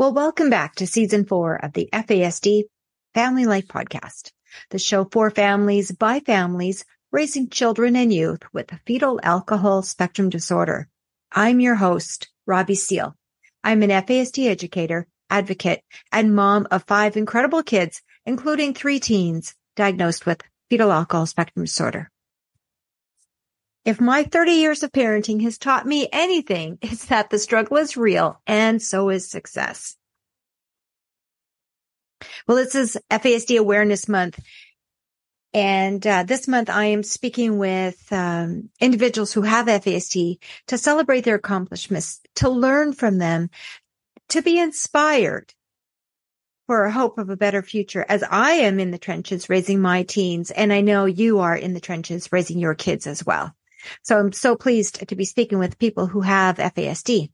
Well, welcome back to season four of the FASD Family Life Podcast, the show for families by families raising children and youth with fetal alcohol spectrum disorder. I'm your host, Robbie Seal. I'm an FASD educator, advocate, and mom of five incredible kids, including three teens diagnosed with fetal alcohol spectrum disorder. If my 30 years of parenting has taught me anything, it's that the struggle is real and so is success. Well, this is FASD Awareness Month. And uh, this month I am speaking with um, individuals who have FASD to celebrate their accomplishments, to learn from them, to be inspired for a hope of a better future as I am in the trenches raising my teens. And I know you are in the trenches raising your kids as well. So I'm so pleased to be speaking with people who have FASD.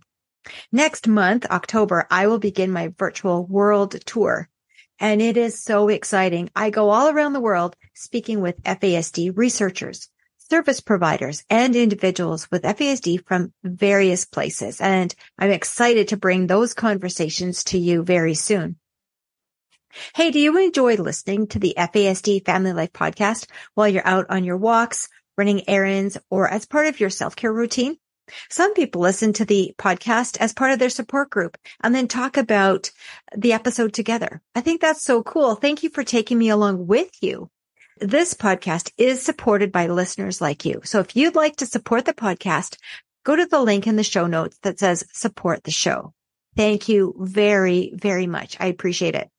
Next month, October, I will begin my virtual world tour. And it is so exciting. I go all around the world speaking with FASD researchers, service providers, and individuals with FASD from various places. And I'm excited to bring those conversations to you very soon. Hey, do you enjoy listening to the FASD Family Life podcast while you're out on your walks running errands, or as part of your self-care routine. Some people listen to the podcast as part of their support group and then talk about the episode together. I think that's so cool. Thank you for taking me along with you. This podcast is supported by listeners like you. So if you'd like to support the podcast, go to the link in the show notes that says support the show. Thank you very, very much. I appreciate it.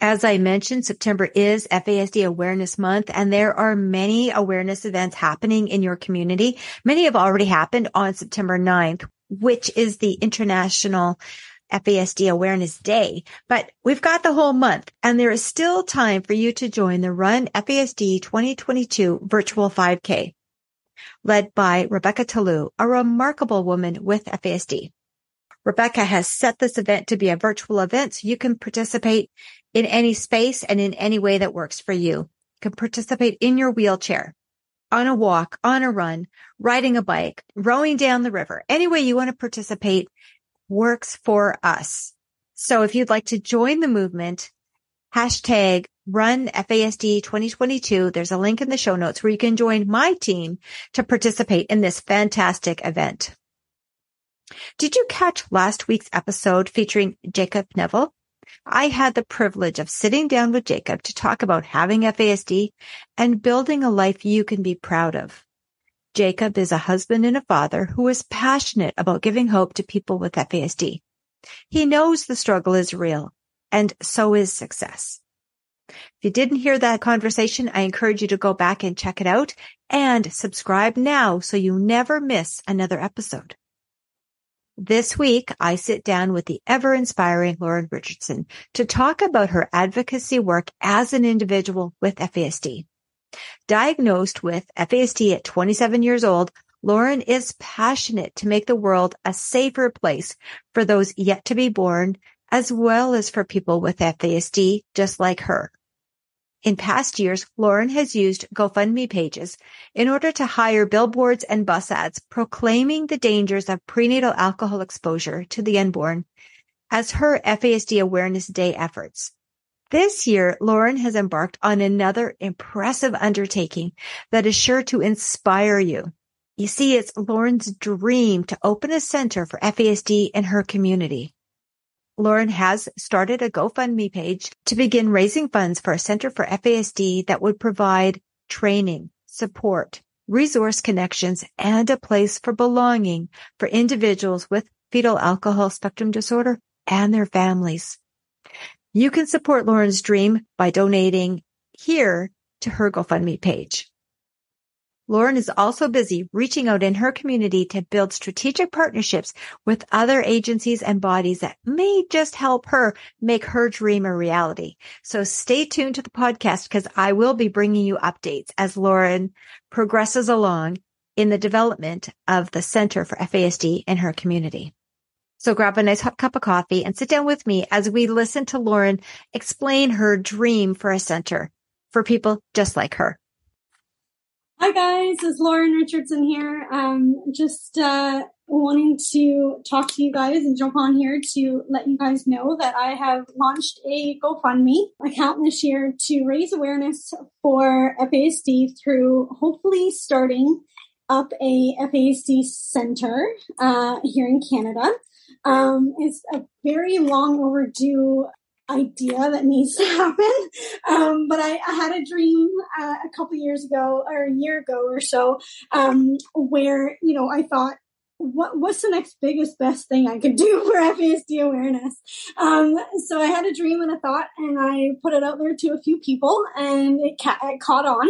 As I mentioned, September is FASD Awareness Month, and there are many awareness events happening in your community. Many have already happened on September 9th, which is the International FASD Awareness Day. But we've got the whole month, and there is still time for you to join the Run FASD 2022 virtual 5K, led by Rebecca Talou, a remarkable woman with FASD. Rebecca has set this event to be a virtual event so you can participate in any space and in any way that works for you. You can participate in your wheelchair, on a walk, on a run, riding a bike, rowing down the river. Any way you want to participate works for us. So if you'd like to join the movement, hashtag run FASD 2022. There's a link in the show notes where you can join my team to participate in this fantastic event. Did you catch last week's episode featuring Jacob Neville? I had the privilege of sitting down with Jacob to talk about having FASD and building a life you can be proud of. Jacob is a husband and a father who is passionate about giving hope to people with FASD. He knows the struggle is real and so is success. If you didn't hear that conversation, I encourage you to go back and check it out and subscribe now so you never miss another episode. This week, I sit down with the ever inspiring Lauren Richardson to talk about her advocacy work as an individual with FASD. Diagnosed with FASD at 27 years old, Lauren is passionate to make the world a safer place for those yet to be born, as well as for people with FASD just like her. In past years, Lauren has used GoFundMe pages in order to hire billboards and bus ads proclaiming the dangers of prenatal alcohol exposure to the unborn as her FASD Awareness Day efforts. This year, Lauren has embarked on another impressive undertaking that is sure to inspire you. You see, it's Lauren's dream to open a center for FASD in her community. Lauren has started a GoFundMe page to begin raising funds for a center for FASD that would provide training, support, resource connections, and a place for belonging for individuals with fetal alcohol spectrum disorder and their families. You can support Lauren's dream by donating here to her GoFundMe page. Lauren is also busy reaching out in her community to build strategic partnerships with other agencies and bodies that may just help her make her dream a reality. So stay tuned to the podcast because I will be bringing you updates as Lauren progresses along in the development of the Center for FASD in her community. So grab a nice hot cup of coffee and sit down with me as we listen to Lauren explain her dream for a center for people just like her. Hi guys, it's Lauren Richardson here. Um, just uh, wanting to talk to you guys and jump on here to let you guys know that I have launched a GoFundMe account this year to raise awareness for FASD through hopefully starting up a FASD center uh, here in Canada. Um, it's a very long overdue idea that needs to happen. Um, but I, I, had a dream uh, a couple years ago or a year ago or so um, where, you know, I thought, what, what's the next biggest, best thing I could do for FASD awareness? Um, so I had a dream and a thought and I put it out there to a few people and it, ca- it caught on.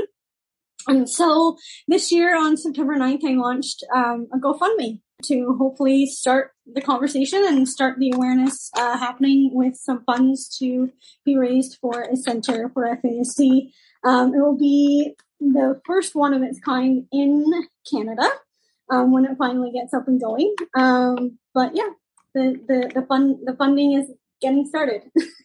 And so this year on September 9th, I launched um, a GoFundMe to hopefully start the conversation and start the awareness uh, happening with some funds to be raised for a center for FASD. Um, it will be the first one of its kind in Canada um, when it finally gets up and going. Um, but yeah, the, the, the fund, the funding is getting started.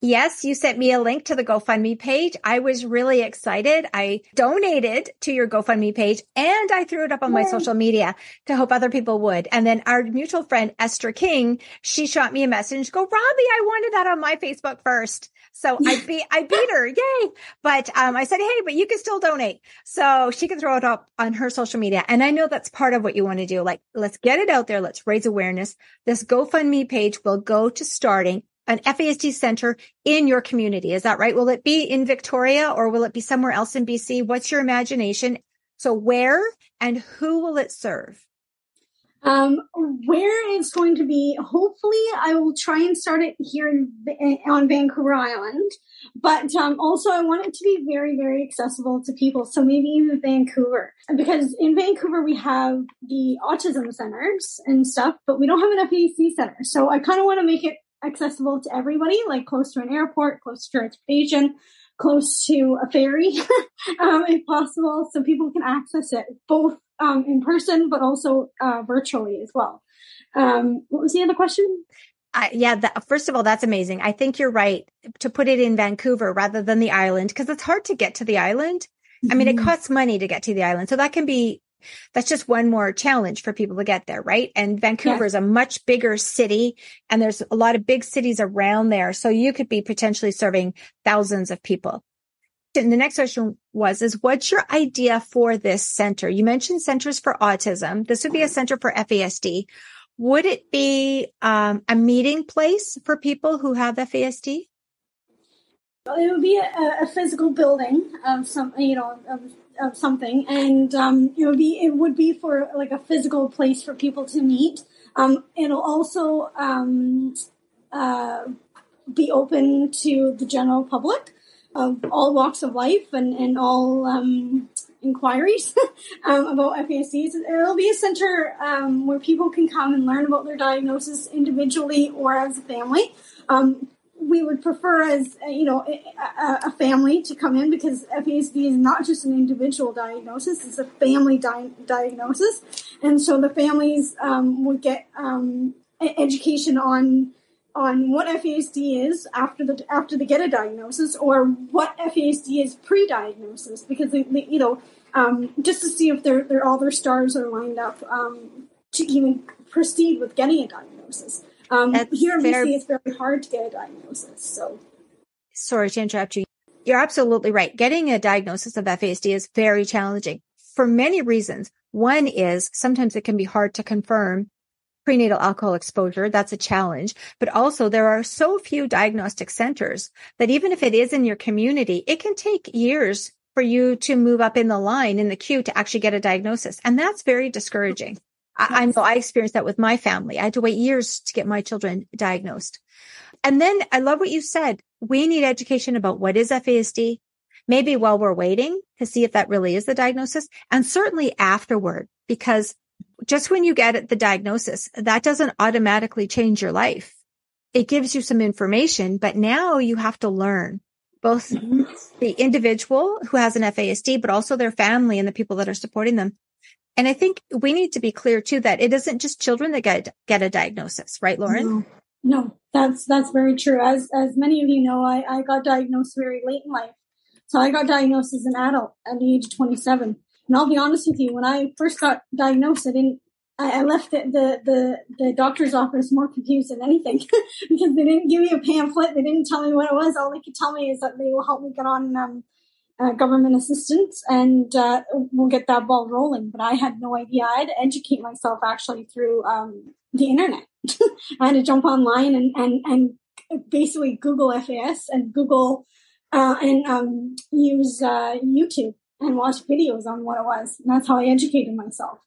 Yes, you sent me a link to the GoFundMe page. I was really excited. I donated to your GoFundMe page and I threw it up on Yay. my social media to hope other people would. And then our mutual friend, Esther King, she shot me a message, go, Robbie, I wanted that on my Facebook first. So I beat, I beat her. Yay. But, um, I said, Hey, but you can still donate. So she can throw it up on her social media. And I know that's part of what you want to do. Like, let's get it out there. Let's raise awareness. This GoFundMe page will go to starting an FASD center in your community. Is that right? Will it be in Victoria or will it be somewhere else in BC? What's your imagination? So where and who will it serve? Um, where it's going to be, hopefully, I will try and start it here in, on Vancouver Island. But um, also, I want it to be very, very accessible to people. So maybe even Vancouver, because in Vancouver we have the autism centers and stuff, but we don't have an FAC center. So I kind of want to make it accessible to everybody, like close to an airport, close to transportation, close to a ferry, um, if possible, so people can access it both um, in person but also uh, virtually as well. Um, what was the other question? Uh, yeah, first of all, that's amazing. I think you're right to put it in Vancouver rather than the island because it's hard to get to the island. Mm-hmm. I mean, it mm-hmm. costs money to get to the island. So that can be that's just one more challenge for people to get there, right? And Vancouver is a much bigger city and there's a lot of big cities around there. So you could be potentially serving thousands of people. And the next question was, is what's your idea for this center? You mentioned centers for autism. This would be a center for FASD. Would it be um, a meeting place for people who have FASD? It would be a, a physical building of some, you know, of something, and um, it would be it would be for like a physical place for people to meet. Um, it'll also um, uh, be open to the general public of all walks of life and and all um, inquiries um, about FASDs. It'll be a center um, where people can come and learn about their diagnosis individually or as a family. Um, we would prefer as you know a, a, family to come in because FASD is not just an individual diagnosis; it's a family di- diagnosis, and so the families um, would get um, education on on what FASD is after the after they get a diagnosis, or what FASD is pre-diagnosis, because they, they you know um, just to see if their, their all their stars are lined up um, to even proceed with getting a diagnosis. Um, here in BC, it's very hard to get a diagnosis. So, sorry to interrupt you. You're absolutely right. Getting a diagnosis of FASD is very challenging for many reasons. One is sometimes it can be hard to confirm prenatal alcohol exposure. That's a challenge. But also there are so few diagnostic centers that even if it is in your community, it can take years for you to move up in the line in the queue to actually get a diagnosis. And that's very discouraging. I, I know I experienced that with my family. I had to wait years to get my children diagnosed. And then I love what you said. We need education about what is FASD, maybe while we're waiting to see if that really is the diagnosis and certainly afterward, because just when you get the diagnosis, that doesn't automatically change your life. It gives you some information, but now you have to learn both mm-hmm. the individual who has an FASD, but also their family and the people that are supporting them and I think we need to be clear too that it isn't just children that get get a diagnosis, right, Lauren? No, no that's that's very true. As as many of you know, I, I got diagnosed very late in life. So I got diagnosed as an adult at the age of 27. And I'll be honest with you, when I first got diagnosed, I didn't I, I left the, the, the the doctor's office more confused than anything because they didn't give me a pamphlet. They didn't tell me what it was. All they could tell me is that they will help me get on um, uh, government assistance and uh, we'll get that ball rolling. But I had no idea. I had to educate myself actually through um, the internet. I had to jump online and, and, and basically Google FAS and Google uh, and um, use uh, YouTube and watch videos on what it was. And that's how I educated myself.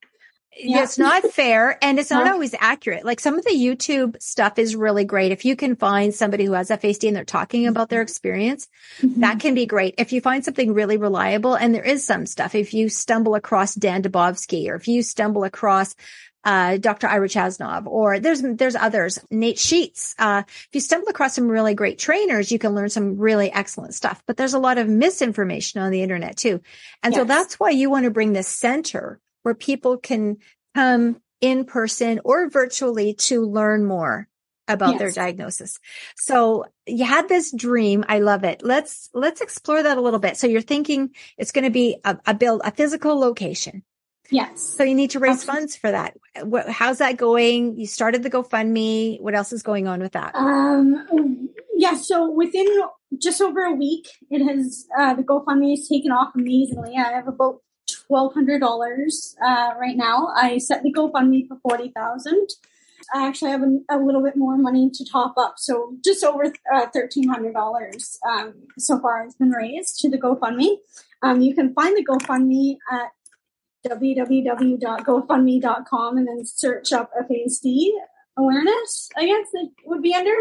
Yeah. It's not fair and it's not always accurate. Like some of the YouTube stuff is really great. If you can find somebody who has FASD and they're talking about their experience, mm-hmm. that can be great. If you find something really reliable, and there is some stuff, if you stumble across Dan Dubovsky or if you stumble across uh, Dr. Ira Chasnoff, or there's, there's others, Nate Sheets. Uh, if you stumble across some really great trainers, you can learn some really excellent stuff, but there's a lot of misinformation on the internet too. And yes. so that's why you want to bring this center where people can come in person or virtually to learn more about yes. their diagnosis. So you had this dream. I love it. Let's, let's explore that a little bit. So you're thinking it's going to be a, a build, a physical location. Yes. So you need to raise Absolutely. funds for that. What, how's that going? You started the GoFundMe. What else is going on with that? Um, yeah. So within just over a week, it has, uh, the GoFundMe has taken off amazingly. I have about twelve hundred dollars uh, right now. I set the GoFundMe for forty thousand. I actually have a, a, little bit more money to top up, so just over uh, thirteen hundred dollars um, so far has been raised to the GoFundMe. Um, you can find the GoFundMe at www.gofundme.com and then search up FASD awareness, I guess it would be under.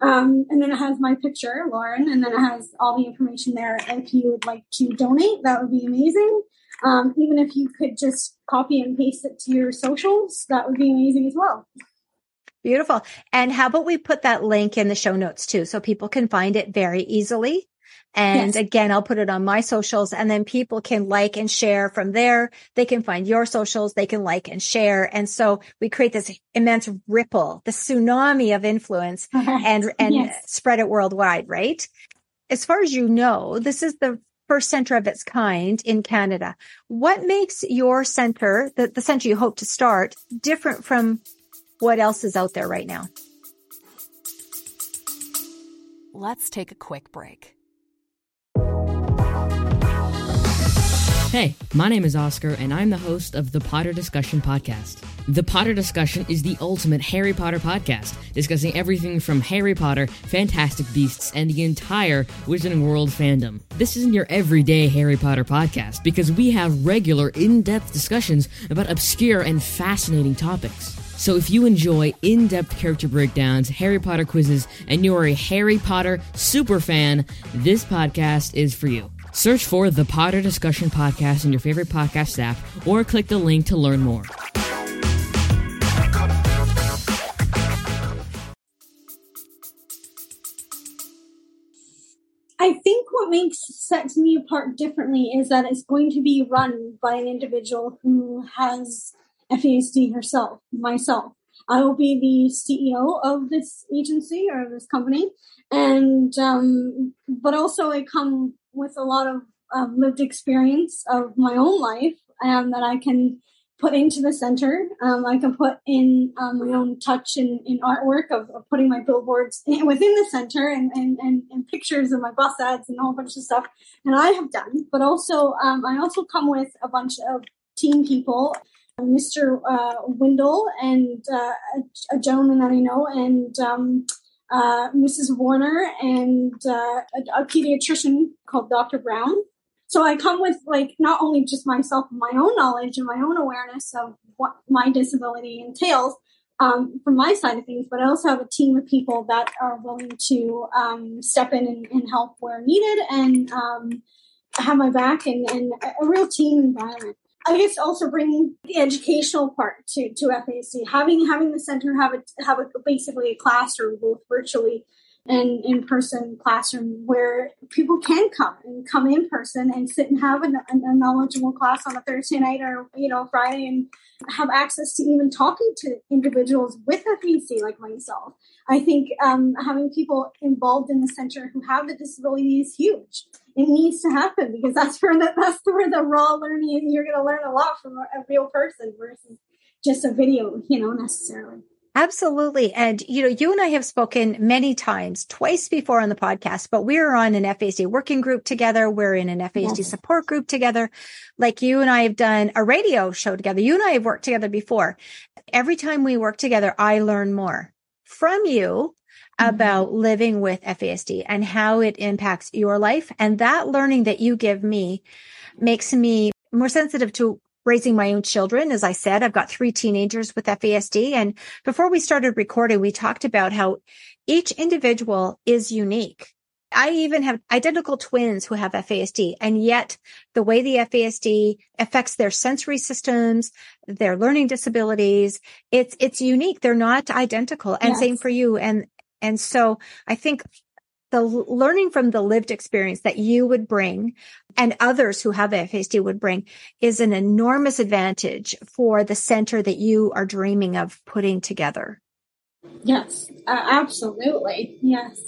Um, and then it has my picture, Lauren, and then it has all the information there. If you would like to donate, that would be amazing. Um, even if you could just copy and paste it to your socials, that would be amazing as well. Beautiful. And how about we put that link in the show notes too, so people can find it very easily. And yes. again, I'll put it on my socials and then people can like and share from there. They can find your socials. They can like and share. And so we create this immense ripple, the tsunami of influence and, and yes. spread it worldwide, right? As far as you know, this is the first center of its kind in Canada. What makes your center, the, the center you hope to start, different from what else is out there right now? Let's take a quick break. Hey, my name is Oscar, and I'm the host of the Potter Discussion Podcast. The Potter Discussion is the ultimate Harry Potter podcast, discussing everything from Harry Potter, Fantastic Beasts, and the entire Wizarding World fandom. This isn't your everyday Harry Potter podcast because we have regular, in depth discussions about obscure and fascinating topics. So if you enjoy in depth character breakdowns, Harry Potter quizzes, and you are a Harry Potter super fan, this podcast is for you. Search for the Potter Discussion Podcast in your favorite podcast app or click the link to learn more. I think what makes Sets Me Apart differently is that it's going to be run by an individual who has FASD herself, myself. I will be the CEO of this agency or this company, and um, but also I come with a lot of um, lived experience of my own life um, that I can put into the center. Um, I can put in um, my own touch in, artwork of, of, putting my billboards in, within the center and, and, and, and, pictures of my bus ads and a whole bunch of stuff. And I have done, but also um, I also come with a bunch of team people. Mr. Uh, Windle and uh, a, a, gentleman that I know, and um, uh, Mrs. Warner and uh, a, a, pediatrician called Dr. Brown. So I come with like not only just myself, my own knowledge and my own awareness of what my disability entails um, from my side of things, but I also have a team of people that are willing to um, step in and, and, help where needed and um, have my back and, and a real team environment. I guess also bringing the educational part to, to FASD, having having the center have a have a, basically a classroom both virtually and in person classroom where people can come and come in person and sit and have a, a, knowledgeable class on a Thursday night or you know Friday and have access to even talking to individuals with FASD like myself. I think um, having people involved in the center who have the disability is huge it needs to happen because that's where the, that's where the raw learning you're going to learn a lot from a, real person versus just a video, you know, necessarily. Absolutely. And, you know, you and I have spoken many times, twice before on the podcast, but we're on an FASD working group together. We're in an FASD yes. support group together. Like you and I have done a radio show together. You and I have worked together before. Every time we work together, I learn more from you. Mm-hmm. about living with FASD and how it impacts your life. And that learning that you give me makes me more sensitive to raising my own children. As I said, I've got three teenagers with FASD. And before we started recording, we talked about how each individual is unique. I even have identical twins who have FASD and yet the way the FASD affects their sensory systems, their learning disabilities, it's, it's unique. They're not identical. And yes. same for you. And, and so I think the learning from the lived experience that you would bring and others who have FASD would bring is an enormous advantage for the center that you are dreaming of putting together. Yes, uh, absolutely. Yes.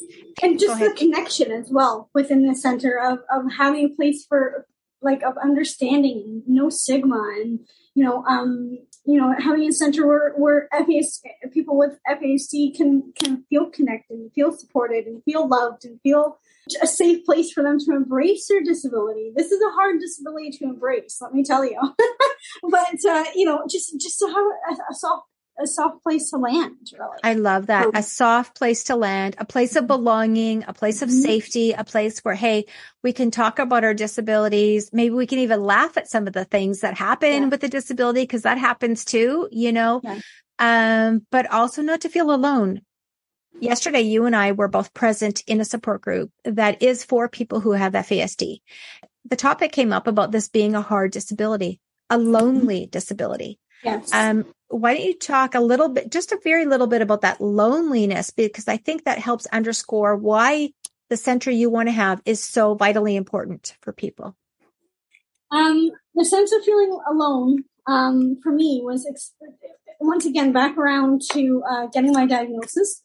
And just the connection as well within the center of, of having a place for like of understanding, no stigma and you know, um, you know, having a center where, where FAS, people with FASD can, can feel connected and feel supported and feel loved and feel a safe place for them to embrace their disability. This is a hard disability to embrace, let me tell you. but, uh, you know, just, just to have a, a soft a soft place to land, really. I love that. a soft place to land, a place of mm-hmm. belonging, a place of mm-hmm. safety, a place where, hey, we can talk about our disabilities. Maybe we can even laugh at some of the things that happen yeah. with the disability because that happens too, you know? Yeah. Um, but also not to feel alone. Yesterday, you and I were both present in a support group that is for people who have FASD. The topic came up about this being a hard disability, a lonely mm-hmm. disability. Yes. Um, why don't you talk a little bit, just a very little bit about that loneliness? Because I think that helps underscore why the center you want to have is so vitally important for people. Um, the sense of feeling alone um, for me was ex- once again back around to uh, getting my diagnosis.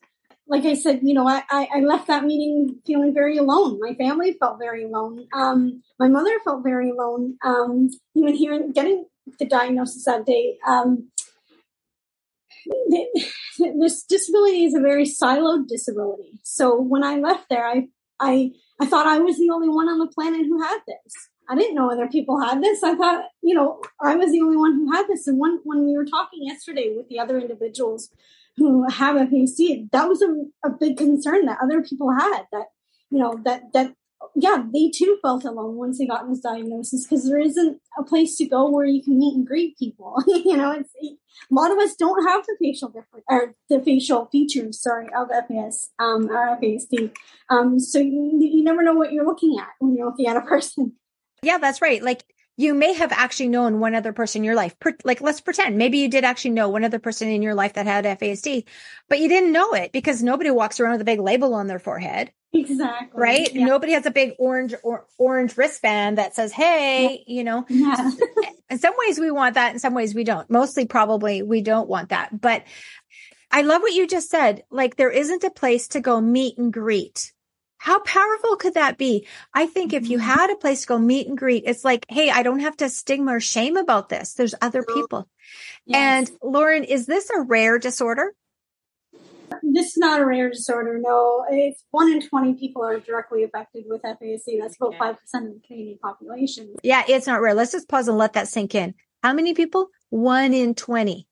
Like I said, you know, I, I left that meeting feeling very alone. My family felt very alone. Um, my mother felt very alone. Um, even here, getting the diagnosis that day, um, this disability is a very siloed disability. So when I left there, I, I, I thought I was the only one on the planet who had this. I didn't know other people had this. I thought, you know, I was the only one who had this. And when, when we were talking yesterday with the other individuals who have FASD, that was a, a big concern that other people had that, you know, that, that yeah, they too felt alone once they got this diagnosis because there isn't a place to go where you can meet and greet people. you know, it's a lot of us don't have the facial different or the facial features, sorry, of FAS um, or FASD. Um, so you, you never know what you're looking at when you're looking at a person. Yeah, that's right. Like you may have actually known one other person in your life. like, let's pretend maybe you did actually know one other person in your life that had FASD, but you didn't know it because nobody walks around with a big label on their forehead. Exactly. Right? Yeah. Nobody has a big orange or orange wristband that says, "Hey," yeah. you know. Yeah. in some ways we want that, in some ways we don't. Mostly probably we don't want that. But I love what you just said. Like there isn't a place to go meet and greet. How powerful could that be? I think if you mm-hmm. had a place to go meet and greet, it's like, hey, I don't have to stigma or shame about this. There's other people. Yes. And Lauren, is this a rare disorder? This is not a rare disorder. No, it's one in 20 people are directly affected with FASD. That's about 5% of the Canadian population. Yeah, it's not rare. Let's just pause and let that sink in. How many people? One in 20.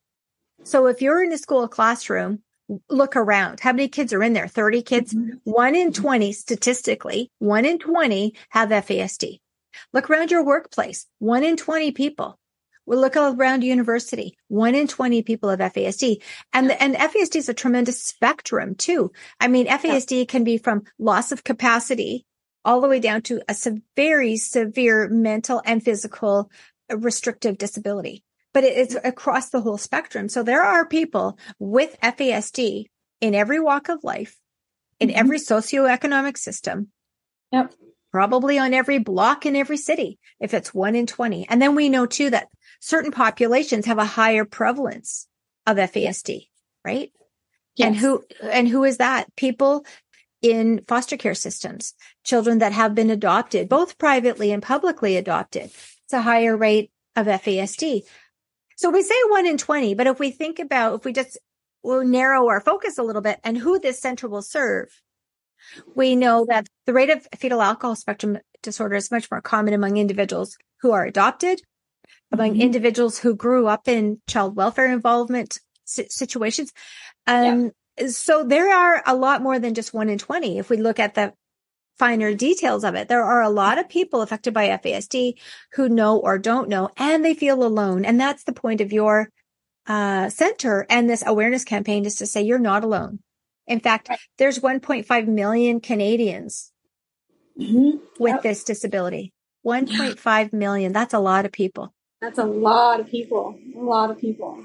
So if you're in a school classroom, look around. How many kids are in there? 30 kids? Mm-hmm. One in 20 statistically, one in 20 have FASD. Look around your workplace. One in 20 people. We look around university, one in 20 people have FASD. And, the, and FASD is a tremendous spectrum too. I mean, FASD can be from loss of capacity all the way down to a very severe mental and physical restrictive disability, but it's across the whole spectrum. So there are people with FASD in every walk of life, in mm-hmm. every socioeconomic system. Yep probably on every block in every city if it's one in 20. And then we know too that certain populations have a higher prevalence of FASD, right? Yes. And who, and who is that? People in foster care systems, children that have been adopted, both privately and publicly adopted. It's a higher rate of FASD. So we say one in 20, but if we think about, if we just will narrow our focus a little bit and who this center will serve, we know that the rate of fetal alcohol spectrum disorder is much more common among individuals who are adopted, among mm-hmm. individuals who grew up in child welfare involvement situations. Um, yeah. so there are a lot more than just one in 20. If we look at the finer details of it, there are a lot of people affected by FASD who know or don't know, and they feel alone. And that's the point of your uh, center and this awareness campaign is to say you're not alone. In fact, right. there's 1.5 million Canadians mm-hmm. with yep. this disability. 1.5 million. That's a lot of people. That's a lot of people. A lot of people.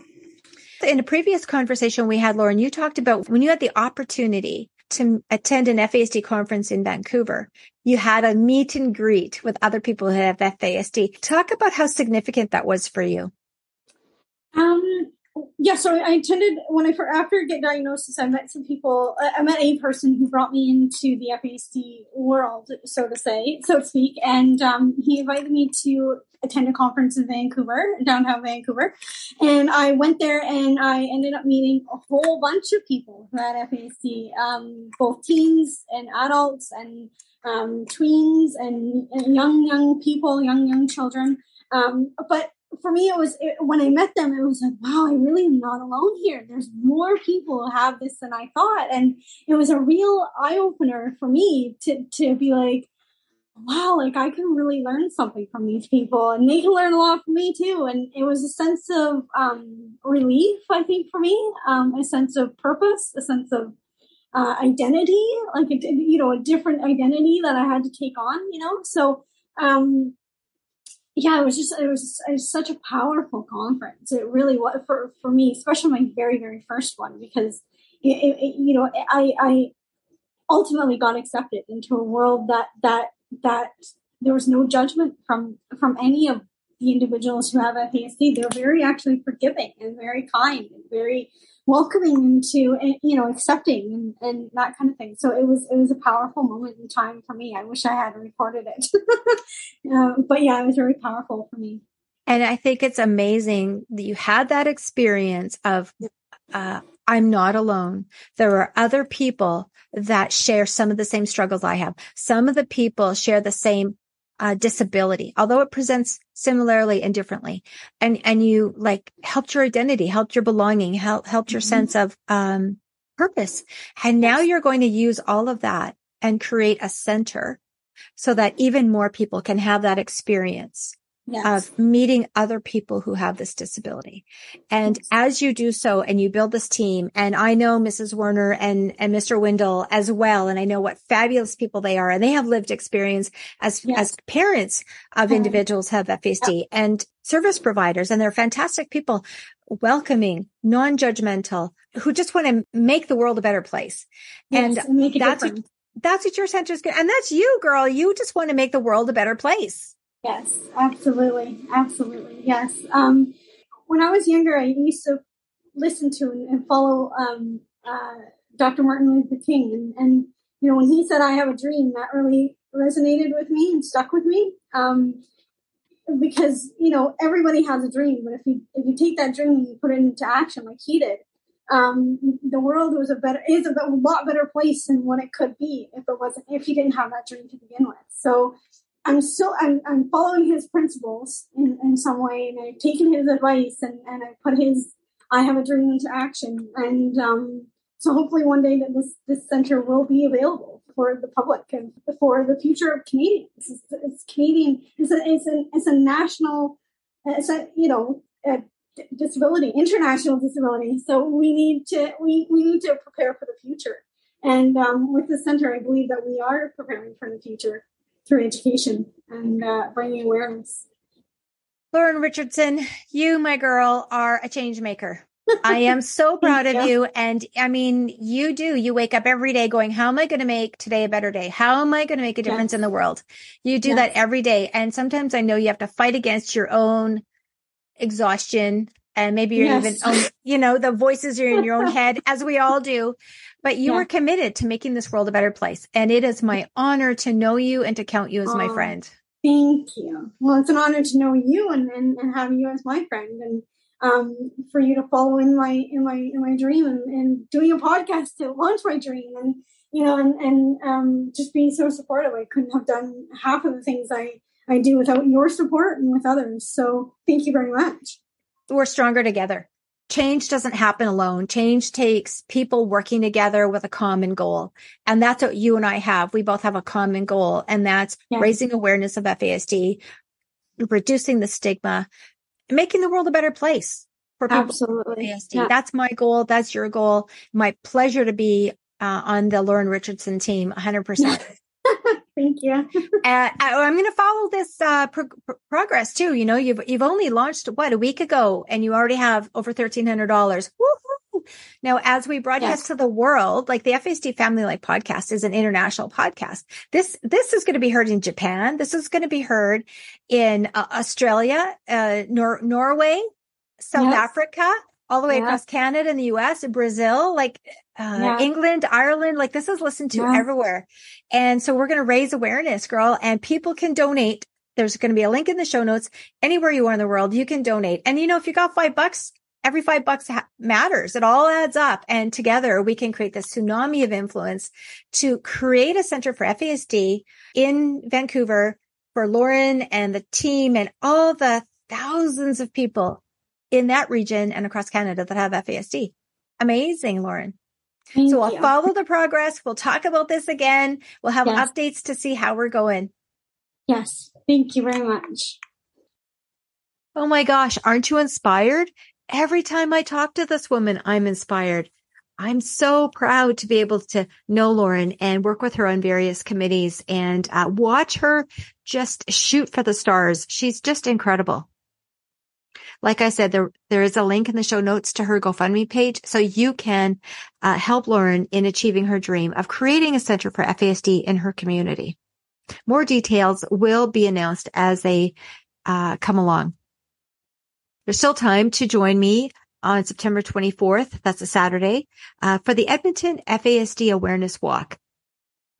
In a previous conversation we had, Lauren, you talked about when you had the opportunity to attend an FASD conference in Vancouver, you had a meet and greet with other people who have FASD. Talk about how significant that was for you. Yeah, so I attended when I for after get diagnosis, I met some people. I met a person who brought me into the FASD world, so to say, so to speak, and um, he invited me to attend a conference in Vancouver, downtown Vancouver, and I went there and I ended up meeting a whole bunch of people had FASD, um, both teens and adults and um, tweens and, and, young young people, young young children. Um, but for me, it was it, when I met them, it was like, wow, I really am not alone here. There's more people who have this than I thought, and it was a real eye opener for me to to be like, wow, like I can really learn something from these people, and they can learn a lot from me too. And it was a sense of um, relief, I think, for me, um, a sense of purpose, a sense of uh, identity, like a, you know, a different identity that I had to take on. You know, so. Um, yeah, it was just it was, it was such a powerful conference. It really was for for me, especially my very very first one, because it, it, you know I I ultimately got accepted into a world that that that there was no judgment from from any of the individuals who have FASD. They're very actually forgiving and very kind and very welcoming into and you know accepting and, and that kind of thing. So it was it was a powerful moment in time for me. I wish i had recorded it. Uh, but yeah it was very powerful for me. And i think it's amazing that you had that experience of uh, i'm not alone. There are other people that share some of the same struggles i have. Some of the people share the same uh, disability, although it presents similarly and differently. And, and you like helped your identity, helped your belonging, helped, helped your mm-hmm. sense of, um, purpose. And now you're going to use all of that and create a center so that even more people can have that experience yes. of meeting other people who have this disability. And yes. as you do so and you build this team, and I know Mrs. Werner and, and Mr. Wendell as well, and I know what fabulous people they are, and they have lived experience as, yes. as parents of mm-hmm. individuals have FASD and service providers, and they're fantastic people, welcoming, non-judgmental, who just want to make the world a better place. and that's what, that's what your center is good. And that's you, girl. You just want to make the world a better place. Yes, absolutely. Absolutely. Yes. Um, when I was younger, I used to listen to and follow um, uh, Dr. Martin Luther King. And, and, you know, when he said, I have a dream, that really resonated with me and stuck with me. Um, because, you know, everybody has a dream, but if you, if you take that dream and you put it into action like he did, um, the world was a better, is a lot better place than what it could be if it wasn't, if you didn't have that dream to begin with. So, I'm still I'm, I'm following his principles in, in some way, and I've taken his advice and, and I put his I have a dream into action, and um, so hopefully one day that this this center will be available for the public and for the future of Canadians. It's, it's Canadian. It's a it's a it's a national. It's a you know a disability, international disability. So we need to we we need to prepare for the future. And um, with the center, I believe that we are preparing for the future through education and uh, bringing awareness. Lauren Richardson, you, my girl, are a change maker. I am so proud of you. And I mean, you do, you wake up every day going, how am I going to make today a better day? How am I going to make a difference yes. in the world? You do yes. that every day. And sometimes I know you have to fight against your own exhaustion and maybe you're yes. even, own, you know, the voices are in your own head as we all do but you yeah. are committed to making this world a better place. And it is my honor to know you and to count you as my friend. Thank you. Well, it's an honor to know you and, and, and have you as my friend. And um, for you to follow in my in my in my dream and, and doing a podcast to launch my dream and you know and and um, just being so supportive. I couldn't have done half of the things I I do without your support and with others. So thank you very much. We're stronger together. Change doesn't happen alone. Change takes people working together with a common goal. And that's what you and I have. We both have a common goal and that's yes. raising awareness of FASD, reducing the stigma, making the world a better place for people. Absolutely. Yeah. That's my goal. That's your goal. My pleasure to be uh, on the Lauren Richardson team 100%. Thank you. uh, I, am going to follow this uh, pro- pro- progress too. You know, you've you've only launched what a week ago, and you already have over thirteen hundred dollars. Now, as we broadcast yes. to the world, like the FASD Family Life podcast is an international podcast. This, this is going to be heard in Japan. This is going to be heard in uh, Australia, uh, Nor- Norway, South yes. Africa, all the way yeah. across Canada and the US, Brazil, like uh, yeah. England, Ireland, like this is listened to yeah. everywhere. And so we're going to raise awareness, girl, and people can donate. There's going to be a link in the show notes. Anywhere you are in the world, you can donate. And you know, if you got five bucks, every five bucks ha- matters. It all adds up. And together we can create this tsunami of influence to create a center for FASD in Vancouver for Lauren and the team and all the thousands of people in that region and across Canada that have FASD. Amazing, Lauren. Thank so we'll follow the progress. We'll talk about this again. We'll have yes. updates to see how we're going. Yes. Thank you very much. Oh my gosh. Aren't you inspired? Every time I talk to this woman, I'm inspired. I'm so proud to be able to know Lauren and work with her on various committees and uh, watch her just shoot for the stars. She's just incredible. Like I said, there, there is a link in the show notes to her GoFundMe page. So you can uh, help Lauren in achieving her dream of creating a center for FASD in her community. More details will be announced as they uh, come along. There's still time to join me on September 24th. That's a Saturday uh, for the Edmonton FASD Awareness Walk.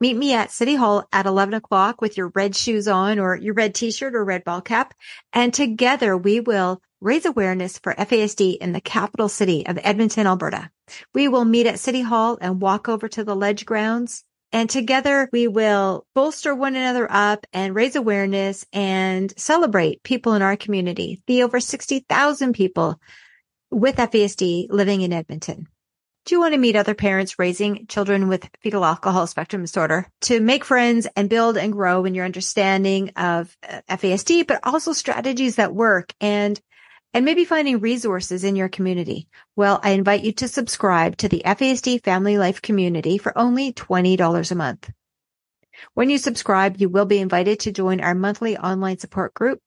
Meet me at City Hall at 11 o'clock with your red shoes on or your red t-shirt or red ball cap. And together we will raise awareness for FASD in the capital city of Edmonton, Alberta. We will meet at City Hall and walk over to the ledge grounds. And together we will bolster one another up and raise awareness and celebrate people in our community, the over 60,000 people with FASD living in Edmonton. Do you want to meet other parents raising children with fetal alcohol spectrum disorder to make friends and build and grow in your understanding of uh, FASD, but also strategies that work and and maybe finding resources in your community? Well, I invite you to subscribe to the FASD Family Life community for only $20 a month. When you subscribe, you will be invited to join our monthly online support group.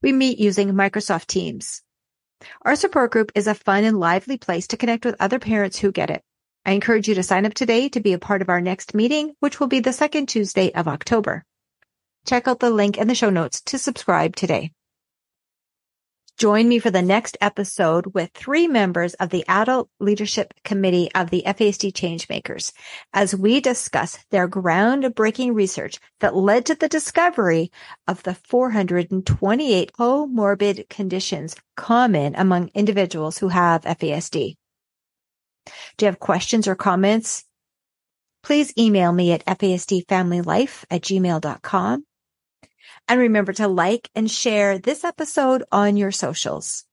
We meet using Microsoft Teams. Our support group is a fun and lively place to connect with other parents who get it. I encourage you to sign up today to be a part of our next meeting, which will be the second Tuesday of October. Check out the link in the show notes to subscribe today. Join me for the next episode with three members of the Adult Leadership Committee of the FASD Changemakers as we discuss their groundbreaking research that led to the discovery of the 428 comorbid conditions common among individuals who have FASD. Do you have questions or comments? Please email me at fasdfamilylife at gmail.com and remember to like and share this episode on your socials.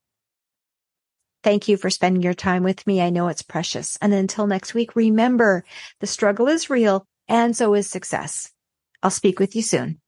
Thank you for spending your time with me. I know it's precious. And until next week, remember the struggle is real and so is success. I'll speak with you soon.